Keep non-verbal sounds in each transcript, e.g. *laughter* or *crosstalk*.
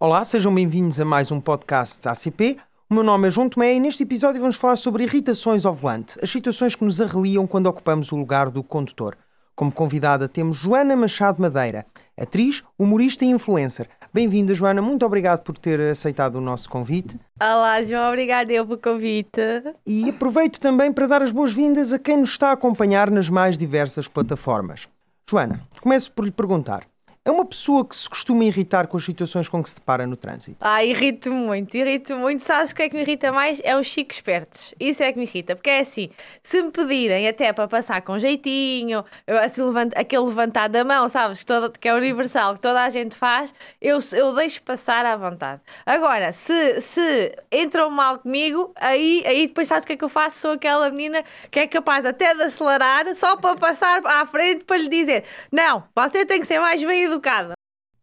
Olá, sejam bem-vindos a mais um podcast da ACP. O meu nome é João Tomé e neste episódio vamos falar sobre irritações ao volante, as situações que nos arreliam quando ocupamos o lugar do condutor. Como convidada temos Joana Machado Madeira, atriz, humorista e influencer. Bem-vinda, Joana. Muito obrigado por ter aceitado o nosso convite. Olá, João. Obrigada eu pelo convite. E aproveito também para dar as boas-vindas a quem nos está a acompanhar nas mais diversas plataformas. Joana, começo por lhe perguntar. É uma pessoa que se costuma irritar com as situações com que se depara no trânsito. Ah, irrito-me muito, irrito-me muito. Sabes o que é que me irrita mais? É os chicos espertos. Isso é que me irrita, porque é assim, se me pedirem até para passar com jeitinho, assim, levant, aquele levantar da mão, sabes, que, é universal, que toda a gente faz, eu, eu deixo passar à vontade. Agora, se, se entram mal comigo, aí, aí depois sabes o que é que eu faço? Sou aquela menina que é capaz até de acelerar só para passar à frente para lhe dizer: não, você tem que ser mais bem educado educada.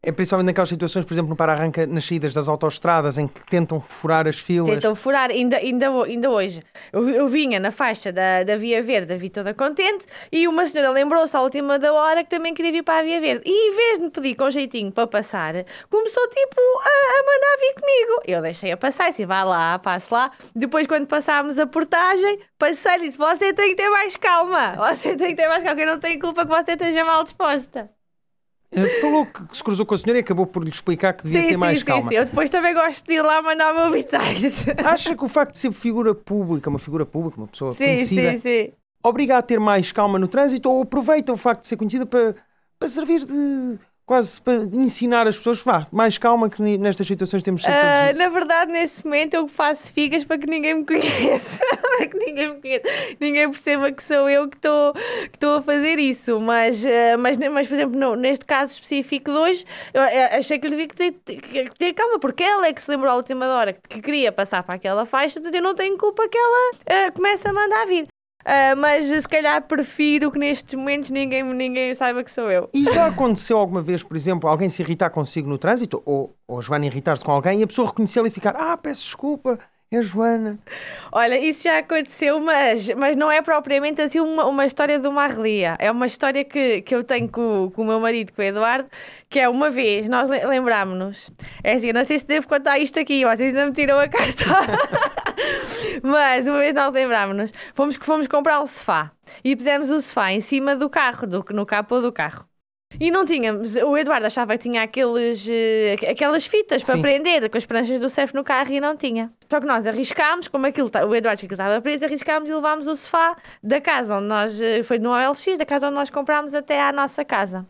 É principalmente naquelas situações, por exemplo, no para-arranca nas saídas das autoestradas, em que tentam furar as filas. Tentam furar, ainda, ainda, ainda hoje. Eu, eu vinha na faixa da, da Via Verde, vi toda contente, e uma senhora lembrou-se à última da hora que também queria vir para a Via Verde. E em vez de me pedir com jeitinho para passar, começou tipo a, a mandar vir comigo. Eu deixei-a passar, assim, vá lá, passe lá. Depois, quando passámos a portagem, passei e disse: Você tem que ter mais calma, você tem que ter mais calma, eu não tenho culpa que você esteja mal disposta. Eh, falou que se cruzou com a senhora e acabou por lhe explicar que devia sim, ter mais sim, calma. Sim, eu depois também gosto de ir lá mandar meu *laughs* bitite. Acha que o facto de ser figura pública, uma figura pública, uma pessoa sim, conhecida, sim, sim. obriga a ter mais calma no trânsito ou aproveita o facto de ser conhecida para, para servir de quase para ensinar as pessoas, vá, mais calma que nestas situações temos ser uh, todos... Na verdade, nesse momento eu faço figas para que ninguém me conheça, *laughs* para que ninguém me conheça, ninguém perceba que sou eu que estou que a fazer isso, mas, uh, mas, mas por exemplo, no, neste caso específico de hoje, eu, eu achei que devia ter, ter, calma, porque ela é que se lembrou à última hora que queria passar para aquela faixa, eu não tenho culpa que ela uh, comece a mandar vir. Uh, mas se calhar prefiro que nestes momentos ninguém, ninguém saiba que sou eu. E já aconteceu alguma vez, por exemplo, alguém se irritar consigo no trânsito? Ou, ou a Joana irritar-se com alguém e a pessoa reconhecê-la e ficar, ah, peço desculpa, é a Joana. Olha, isso já aconteceu, mas, mas não é propriamente assim uma, uma história de uma arrelia. É uma história que, que eu tenho com, com o meu marido, com o Eduardo, que é uma vez, nós lembrámos-nos. É assim, eu não sei se devo contar isto aqui, vocês ainda me tiram a carta. *laughs* mas uma vez nós lembrámos-nos, fomos, fomos comprar um sofá e pusemos o sofá em cima do carro, do, no capô do carro. E não tínhamos, o Eduardo achava que tinha aqueles, uh, aquelas fitas para Sim. prender com as pranchas do surf no carro e não tinha. Só que nós arriscámos, como aquilo, o Eduardo que estava preto, arriscámos e levámos o sofá da casa onde nós, uh, foi no OLX, da casa onde nós comprámos até à nossa casa.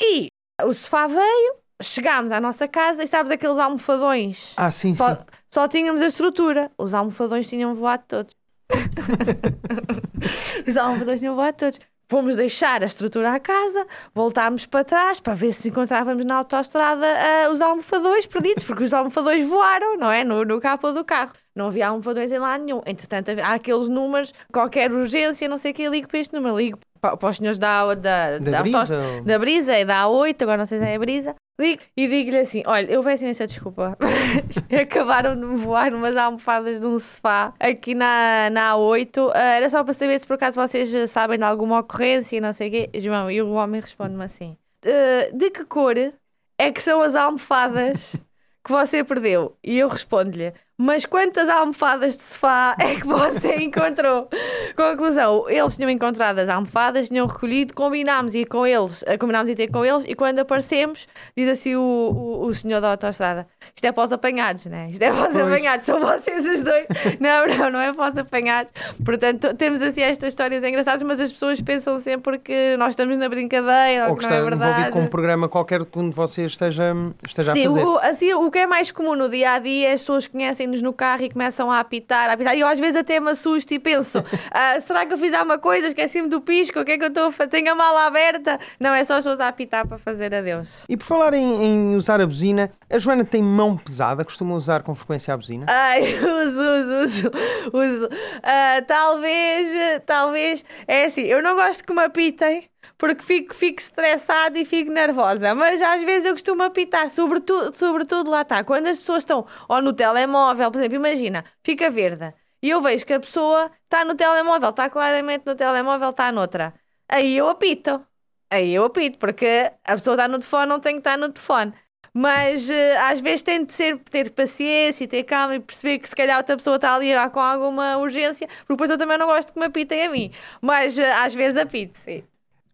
E o sofá veio, chegámos à nossa casa e sabes aqueles almofadões? Ah, sim, sim. Só tínhamos a estrutura. Os almofadões tinham voado todos. *laughs* Os almofadões tinham voado todos. Fomos deixar a estrutura à casa, voltámos para trás para ver se encontrávamos na autoestrada uh, os almofadões perdidos, porque os almofadões voaram, não é? No, no capô do carro. Não havia almofadões em lado nenhum. Entretanto, há aqueles números, qualquer urgência, não sei o que, ligo para este número, ligo para, para os senhores da, da, da, da, brisa, da brisa e da A8, agora não sei se é a brisa. Ligo e digo-lhe assim: olha, eu peço imensa desculpa, *laughs* acabaram de me voar umas almofadas de um sofá aqui na, na A8. Uh, era só para saber se por acaso vocês sabem de alguma ocorrência e não sei o quê. João, e o homem responde-me assim: uh, de que cor é que são as almofadas que você perdeu? E eu respondo-lhe: mas quantas almofadas de sofá é que você *laughs* encontrou? Conclusão, eles tinham encontrado as almofadas, tinham recolhido, combinámos ir com eles, eh, combinámos ir ter com eles e quando aparecemos, diz assim o, o, o senhor da autostrada, isto é para os apanhados, né? Isto é para os apanhados, são vocês os dois. *laughs* não, não, não é para os apanhados. Portanto, temos assim estas histórias engraçadas, mas as pessoas pensam sempre que nós estamos na brincadeira, ou que, está não é verdade. envolvido com um programa qualquer que um de vocês esteja, esteja Sim, a fazer. O, assim, o que é mais comum no dia a dia, as pessoas conhecem nos no carro e começam a apitar, a apitar. E eu às vezes até me assusto e penso: *laughs* ah, será que eu fiz alguma coisa? Esqueci-me do pisco? O que é que eu estou a fazer? Tenho a mala aberta? Não, é só as pessoas a apitar para fazer adeus. E por falar em, em, usar a buzina, a Joana tem mão pesada? Costuma usar com frequência a buzina? Ai, *laughs* uso, uso, uso. uso. Uh, talvez, talvez. É assim, eu não gosto que me apitem porque fico, fico estressada e fico nervosa. Mas às vezes eu costumo apitar, sobretudo, sobretudo lá está. Quando as pessoas estão ou no telemóvel, por exemplo, imagina, fica verde e eu vejo que a pessoa está no telemóvel, está claramente no telemóvel, está noutra. Aí eu apito. Aí eu apito, porque a pessoa está no telefone, não tem que estar no telefone. mas uh, às vezes tem de ser, ter paciência e ter calma e perceber que se calhar outra pessoa está ali com alguma urgência, porque depois eu também não gosto que me apitem a mim, mas uh, às vezes apito, sim.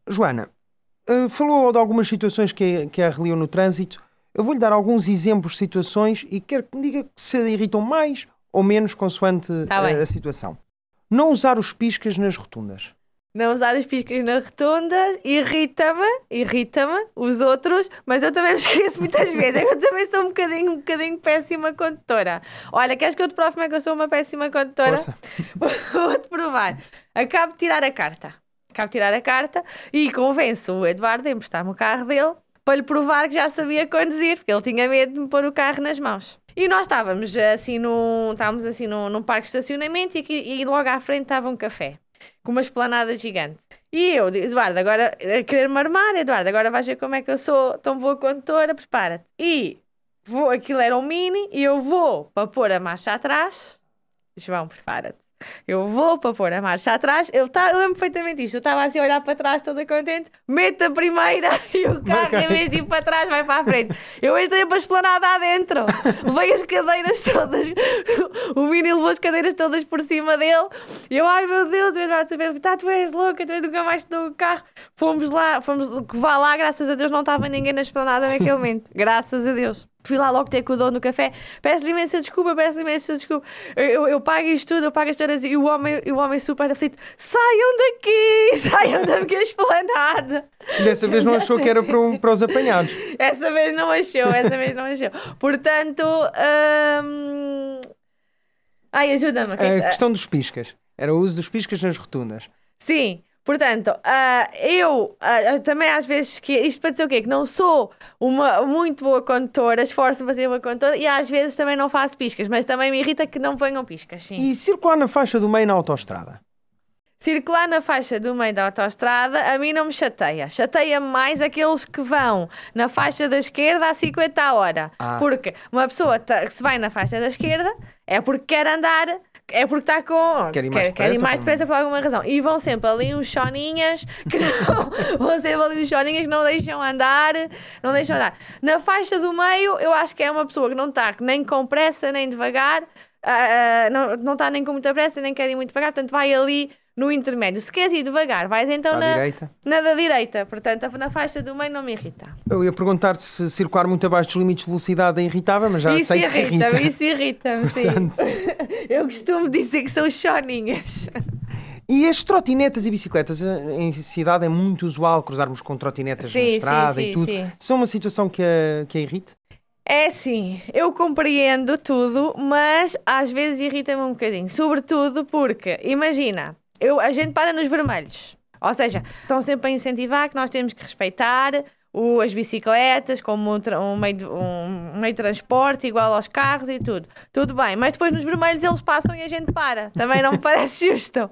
Joana, uh, falou de algumas situações que, que a reliam no trânsito. Eu vou-lhe dar alguns exemplos de situações e quero que me diga se irritam mais ou menos consoante Tá a, a situação. Não usar os piscas nas rotundas. Não usar os piscas na rotunda irrita-me, irrita-me, os outros, mas eu também me *laughs* esqueço muitas vezes. Eu também sou um bocadinho, um bocadinho péssima condutora. Olha, queres que eu te prove como é que eu sou uma péssima condutora? *laughs* Vou-te provar. Acabo de tirar a carta. Acabo de tirar a carta e convenço o Eduardo a emprestar-me o carro dele para lhe provar que já sabia conduzir, porque ele tinha medo de me pôr o carro nas mãos. E nós estávamos assim num, estávamos assim num, num parque de estacionamento e, aqui, e logo à frente estava um café com uma esplanada gigante. E eu Eduardo, agora a querer-me armar, Eduardo, agora vais ver como é que eu sou tão boa condutora, prepara-te. E vou, aquilo era um mini, e eu vou para pôr a marcha atrás. João, prepara-te. Eu vou para pôr a marcha atrás. Ele tá, eu lembro perfeitamente isto. Eu estava assim a olhar para trás, toda contente. Meto a primeira *laughs* e o carro, em vez de ir para trás, vai para a frente. Eu entrei para a esplanada adentro. *laughs* Levei as cadeiras todas. *laughs* O Mini levou as cadeiras todas por cima dele. E eu, ai meu Deus, o Eduardo saber, tá, tu és louca, tu és nunca mais te dou o carro. Fomos lá, fomos vá lá, graças a Deus não estava ninguém na esplanada naquele momento. Graças a Deus. Fui lá logo ter com o dono do café, peço-lhe imensa desculpa, peço-lhe imensa desculpa. Eu, eu, eu pago isto tudo, eu pago as horas e o homem, o homem super aflito, saiam daqui, *laughs* saiam daqui a esplanada. Dessa vez não achou que era para, um- para os apanhados. Essa vez não achou, essa vez não achou. Portanto, hum... ai, ajuda-me. A que- questão dos piscas. Era o uso dos piscas nas rotundas. Sim, portanto, ah, eu ah, também às vezes que isto para dizer o quê? Que não sou uma muito boa condutora, esforço-me para ser uma condutora e às vezes também não faço piscas, mas também me irrita que não ponham piscas, sim. E circular na faixa do meio na autoestrada. Circular na faixa do meio da autoestrada a mim não me chateia. Chateia mais aqueles que vão na faixa da esquerda a 50 a hora. Ah. Porque uma pessoa tá- que se vai na faixa da esquerda é porque quer andar, é porque está com. Quer ir mais quer depressa, mais como- depressa por alguma razão. E vão sempre ali uns choninhas que não. *laughs* vão sempre ali uns choninhas que não deixam andar. Não deixam andar. Na faixa do meio, eu acho que é uma pessoa que não está nem com pressa nem devagar. ah, não, não está nem com muita pressa, nem quer ir muito devagar, portanto vai ali no intermédio. Se queres ir devagar, vais então À na, direita. na da direita. Portanto, na faixa do meio não me irrita. Eu ia perguntar se circular muito abaixo dos limites de velocidade é irritável, mas já isso sei que irrita. isso irrita-me, sim. Portanto. *laughs* Eu costumo dizer que são choninhas. *laughs* E as trotinetas e bicicletas eh, em cidade é muito usual cruzarmos com trotinetas Sim, na sim, estrada sim, e tudo. sim. São uma situação que a, que a irrite? É sim, eu compreendo tudo, mas às vezes irrita-me um bocadinho. Sobretudo porque, imagina, eu, a gente para nos vermelhos. Ou seja, estão sempre a incentivar que nós temos que respeitar o- as bicicletas como um, um meio de, um meio de transporte igual aos carros e tudo. Tudo bem, mas depois nos vermelhos eles passam e a gente para. Também não me *laughs* parece justo.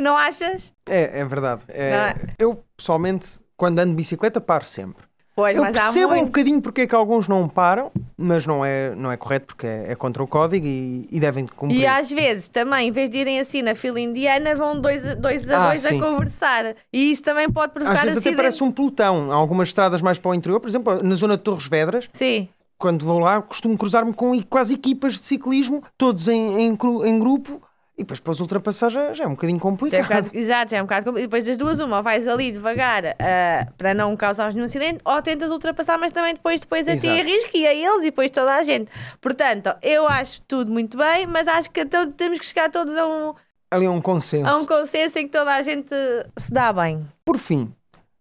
Não achas? É, é verdade. É- Não é? Eu, pessoalmente, quando ando de bicicleta, paro sempre. Pois, eu percebo um bocadinho porque é que alguns não param, mas não é, não é correto porque é, é contra o código e, e devem cumprir. E às vezes também, em vez de irem assim na fila indiana, vão dois, a- dois a Ah, dois sim. a conversar. E isso também pode Às provocar vezes até acidentes. parece um pelotão. Há algumas estradas mais para o interior, por exemplo, na zona de Torres Vedras, Sim. quando vou lá, costumo cruzar-me com quase equipas de ciclismo, todos em, em, em grupo, e depois para os ultrapassar já, já é um bocadinho Já é um complicado. bocado, exato, já é um bocado complicado. E depois das duas, uma, ou vais ali devagar ah, para não causar nenhum acidente, ou tentas ultrapassar, mas também depois, depois a ti arrisca e a eles e depois toda a gente. Portanto, eu acho tudo muito bem, mas acho que então temos que chegar todos a um, Ali um consenso. a um consenso em que toda a gente se dá bem. Por fim,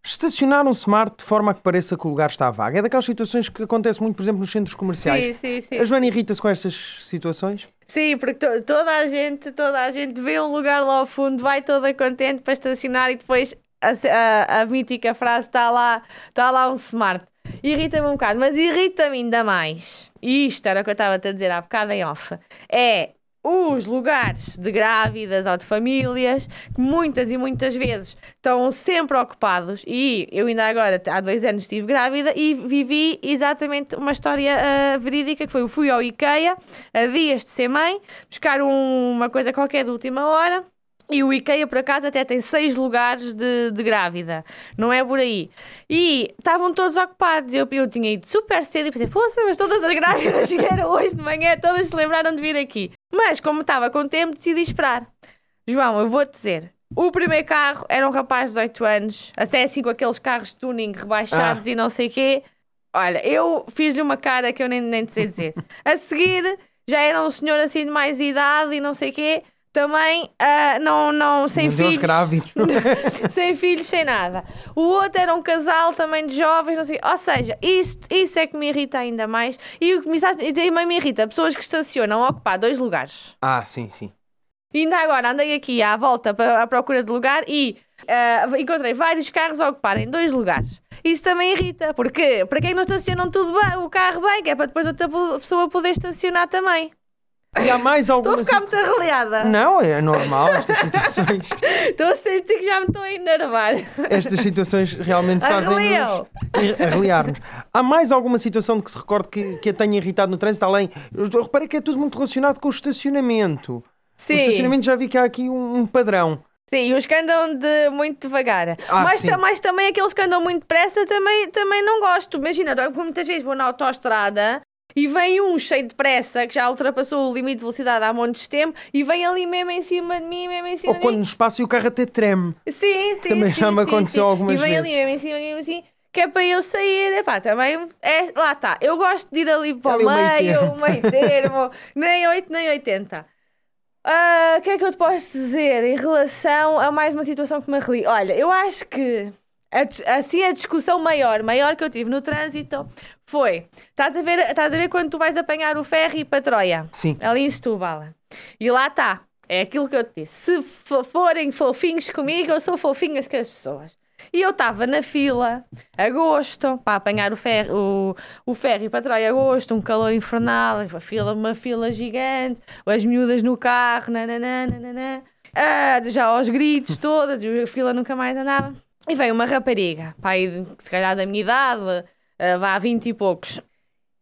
estacionar um smart de forma a que pareça que o lugar está vago. É daquelas situações que acontecem muito, por exemplo, nos centros comerciais. Sim, sim, sim. A Joana irrita-se com estas situações? Sim, porque to- toda a gente, toda a gente vê um lugar lá ao fundo, vai toda contente para estacionar e depois a, a- a mítica frase está lá, está lá um smart. Irrita-me um bocado, mas irrita-me ainda mais. E isto era o que eu estava a dizer há bocado em off. É os lugares de grávidas ou de famílias que muitas e muitas vezes estão sempre ocupados e eu ainda agora há dois anos estive grávida e vivi exatamente uma história ah, verídica que foi eu fui ao IKEA a dias de ser mãe buscar um- uma coisa qualquer de última hora E o IKEA, por acaso, até tem seis lugares de, de grávida. Não é por aí. E estavam todos ocupados. Eu, eu tinha ido super cedo e pensei, poxa, mas todas as grávidas chegaram hoje de manhã, todas se lembraram de vir aqui. Mas, como estava com tempo, decidi esperar. João, eu vou-te dizer. O primeiro carro era um rapaz de 18 anos, até assim com aqueles carros de tuning rebaixados e não sei o quê. Olha, eu fiz-lhe uma cara que eu nem, nem sei dizer. *laughs* A seguir, já era um senhor assim de mais idade e não sei o quê. Também ah, não, não, sem filhos. grávidos. *laughs* sem filhos, sem nada. O outro era um casal também de jovens, não sei. Ou seja, isso, isso é que me irrita ainda mais. E o que me, e também me irrita, pessoas que estacionam a ocupar dois lugares. ah, sim, sim. E ainda agora andei aqui à volta para, à procura de lugar e ah, encontrei vários carros a ocuparem dois lugares. Isso também irrita, porque para quem não estacionam tudo bem, o carro bem, que é para depois outra pessoa poder estacionar também. E há mais Estou a ficar muito arreliada. Não, é normal estas situações. *laughs* Estou a sentir que já me estou a enervar. Estas situações realmente fazem-nos arreliar-nos. Há mais alguma situação de que se recorde que, que a tenha irritado no trânsito, além? Eu reparei que é tudo muito relacionado com o estacionamento. Sim. O estacionamento já vi que há aqui um, um padrão. Sim, os que andam de muito devagar. Ah, mas, mas também aqueles que andam muito depressa também, também não gosto. Imagina, muitas vezes vou na autoestrada e vem um cheio de pressa que já ultrapassou o limite de velocidade há montes de tempo e vem ali mesmo em cima de mim, mesmo em cima Ou de quando mim. nos passa e o carro até treme. Sim, sim. Também sim, já me sim, aconteceu sim. algumas E vem vezes. ali mesmo em cima de mim assim. Que é para eu sair, epá, também é, lá está. Eu gosto de ir ali para Ali o meio meio, termo. o meio termo, *laughs* nem 8 nem 80. Ah, O que é que eu te posso dizer em relação a mais uma situação que me arreli? Olha, eu acho que a assim a discussão maior, maior que eu tive no trânsito foi: estás a ver, estás a ver quando tu vais apanhar o ferry para Troia? Sim. Ali em Setúbal. E lá está. É aquilo que eu te disse. Se fo- forem fofinhos comigo, eu sou fofinhas com as pessoas. E eu estava na fila, agosto, para apanhar o ferry, o, o ferry para Troia, agosto, um calor infernal, uma fila, uma fila gigante, as miúdas no carro, nananã, nananã. Ah, já aos gritos todas, e a fila nunca mais andava. E veio uma rapariga, pai, se calhar da minha idade, ah, vá a 20 e poucos.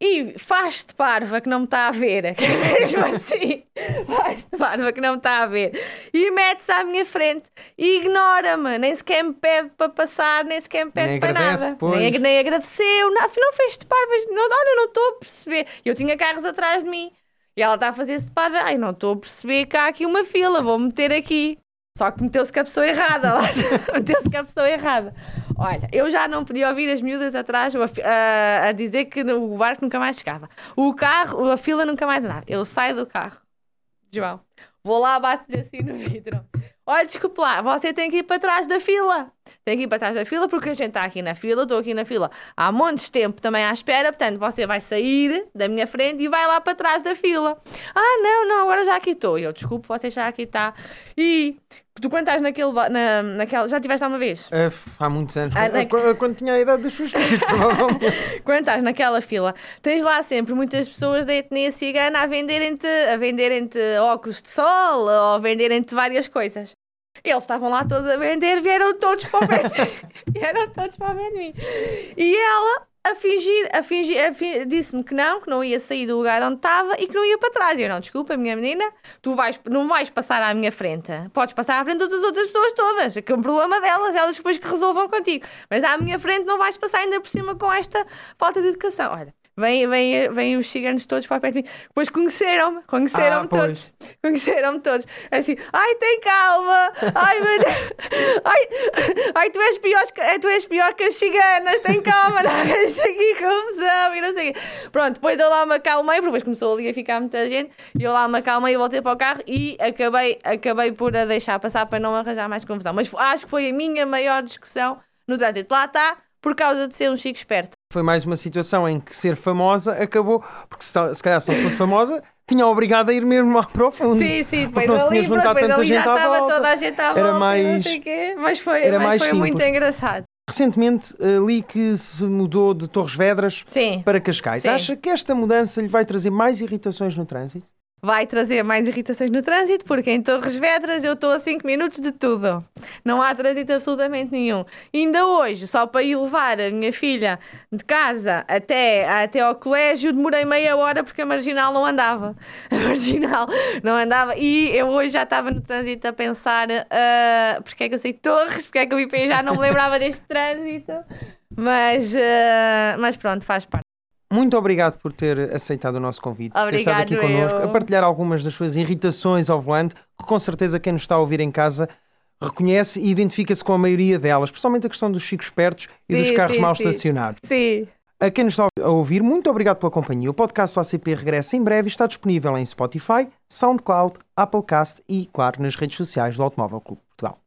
E faz-te parva que não me está a ver. Que *laughs* é mesmo assim. Faz-te parva que não me está a ver. E mete-se à minha frente e ignora-me. Nem sequer me pede para passar, nem sequer me pede Nem para nada. depois. Nem, nem agradeceu. Não, afinal fez-te parva. Não, olha, não estou a perceber. Eu tinha carros atrás de mim. E ela está a fazer-se de parva. Ai, não estou a perceber que há aqui uma fila. Vou meter aqui. Só que meteu-se com a pessoa errada. lá. *laughs* meteu-se com a pessoa errada. Olha, eu já não podia ouvir as miúdas atrás a, a- a dizer que o barco nunca mais chegava. O carro, a fila nunca mais andava. Eu saio do carro, João, vou lá, bato-lhe assim no vidro. Olha, desculpe lá, você tem que ir para trás da fila. Tem que ir para trás da fila porque a gente está aqui na fila, estou aqui na fila há montes de tempo também à espera, portanto você vai sair da minha frente e vai lá para trás da fila. Ah, não, não, agora já aqui estou. Eu, desculpe, você já aqui está. E tu quando estás naquele, na, naquela, já tiveste alguma vez? Ah, há muitos anos. Ah, quando, é que- quando- tinha a idade das suas filhas, *laughs* provavelmente. Quando estás naquela fila, tens lá sempre muitas pessoas da etnia cigana a venderem-te a venderem óculos de sol ou a venderem-te várias coisas. Eles estavam lá todos a vender, vieram todos para o pé de mim. *laughs* vieram todos para o pé de mim. E ela a fingir, a fingir, a fi- disse-me que não, que não ia sair do lugar onde estava e que não ia para trás. E eu, não, desculpa, minha menina, tu vais, não vais passar à minha frente. Podes passar à frente das outras pessoas todas, que é um problema delas, elas depois que resolvam contigo. Mas à minha frente não vais passar ainda por cima com esta falta de educação. Olha, vêm vem, vem os ciganos todos para perto de mim. Depois conheceram-me, conheceram-me Ah, todos. Conheceram-me todos. Assim, ai, tem calma. Ai, meu Deus. *laughs* Ai, ai tu, és pior, que- tu és pior que as ciganas. Tem calma, não *laughs* arranjas aqui confusão e não sei o quê. Pronto, depois eu lá me acalmei, porque depois começou ali a ficar muita gente. E eu lá me acalmei e voltei para o carro e acabei, acabei por a deixar passar para não arranjar mais confusão. Mas acho que foi a minha maior discussão no trânsito. Lá está, por causa de ser um chico esperto. Foi mais uma situação em que ser famosa acabou, porque se, se calhar se não fosse famosa, tinha obrigado a ir mesmo lá para o fundo. Sim, sim, depois não se ali, tinha pronto, juntado depois tanta ali já estava toda a gente à volta Era e não mais- sei quê, mas foi, era mas mais foi muito engraçado. Recentemente li que se mudou de Torres Vedras Sim. para Cascais. Sim. Acha que esta mudança lhe vai trazer mais irritações no trânsito? Vai trazer mais irritações no trânsito, porque em Torres Vedras eu estou a 5 minutos de tudo. Não há trânsito absolutamente nenhum. E ainda hoje, só para ir levar a minha filha de casa até, até ao colégio, demorei meia hora porque a marginal não andava. *laughs* A marginal não andava. E eu hoje já estava no trânsito a pensar uh, porque é que eu sei Torres, porque é que eu vim para já não me lembrava deste trânsito. Mas, uh, mas pronto, faz parte. Muito obrigado por ter aceitado o nosso convite, por ter estado aqui connosco, eu. a partilhar algumas das suas irritações ao volante, que com certeza quem nos está a ouvir em casa reconhece e identifica-se com a maioria delas, principalmente a questão dos chicos espertos e sim, dos carros sim, mal sim. estacionados. Sim. A quem nos está a ouvir, muito obrigado pela companhia. O podcast do ACP regressa em breve e está disponível em Spotify, SoundCloud, Applecast e, claro, nas redes sociais do Automóvel Clube Portugal.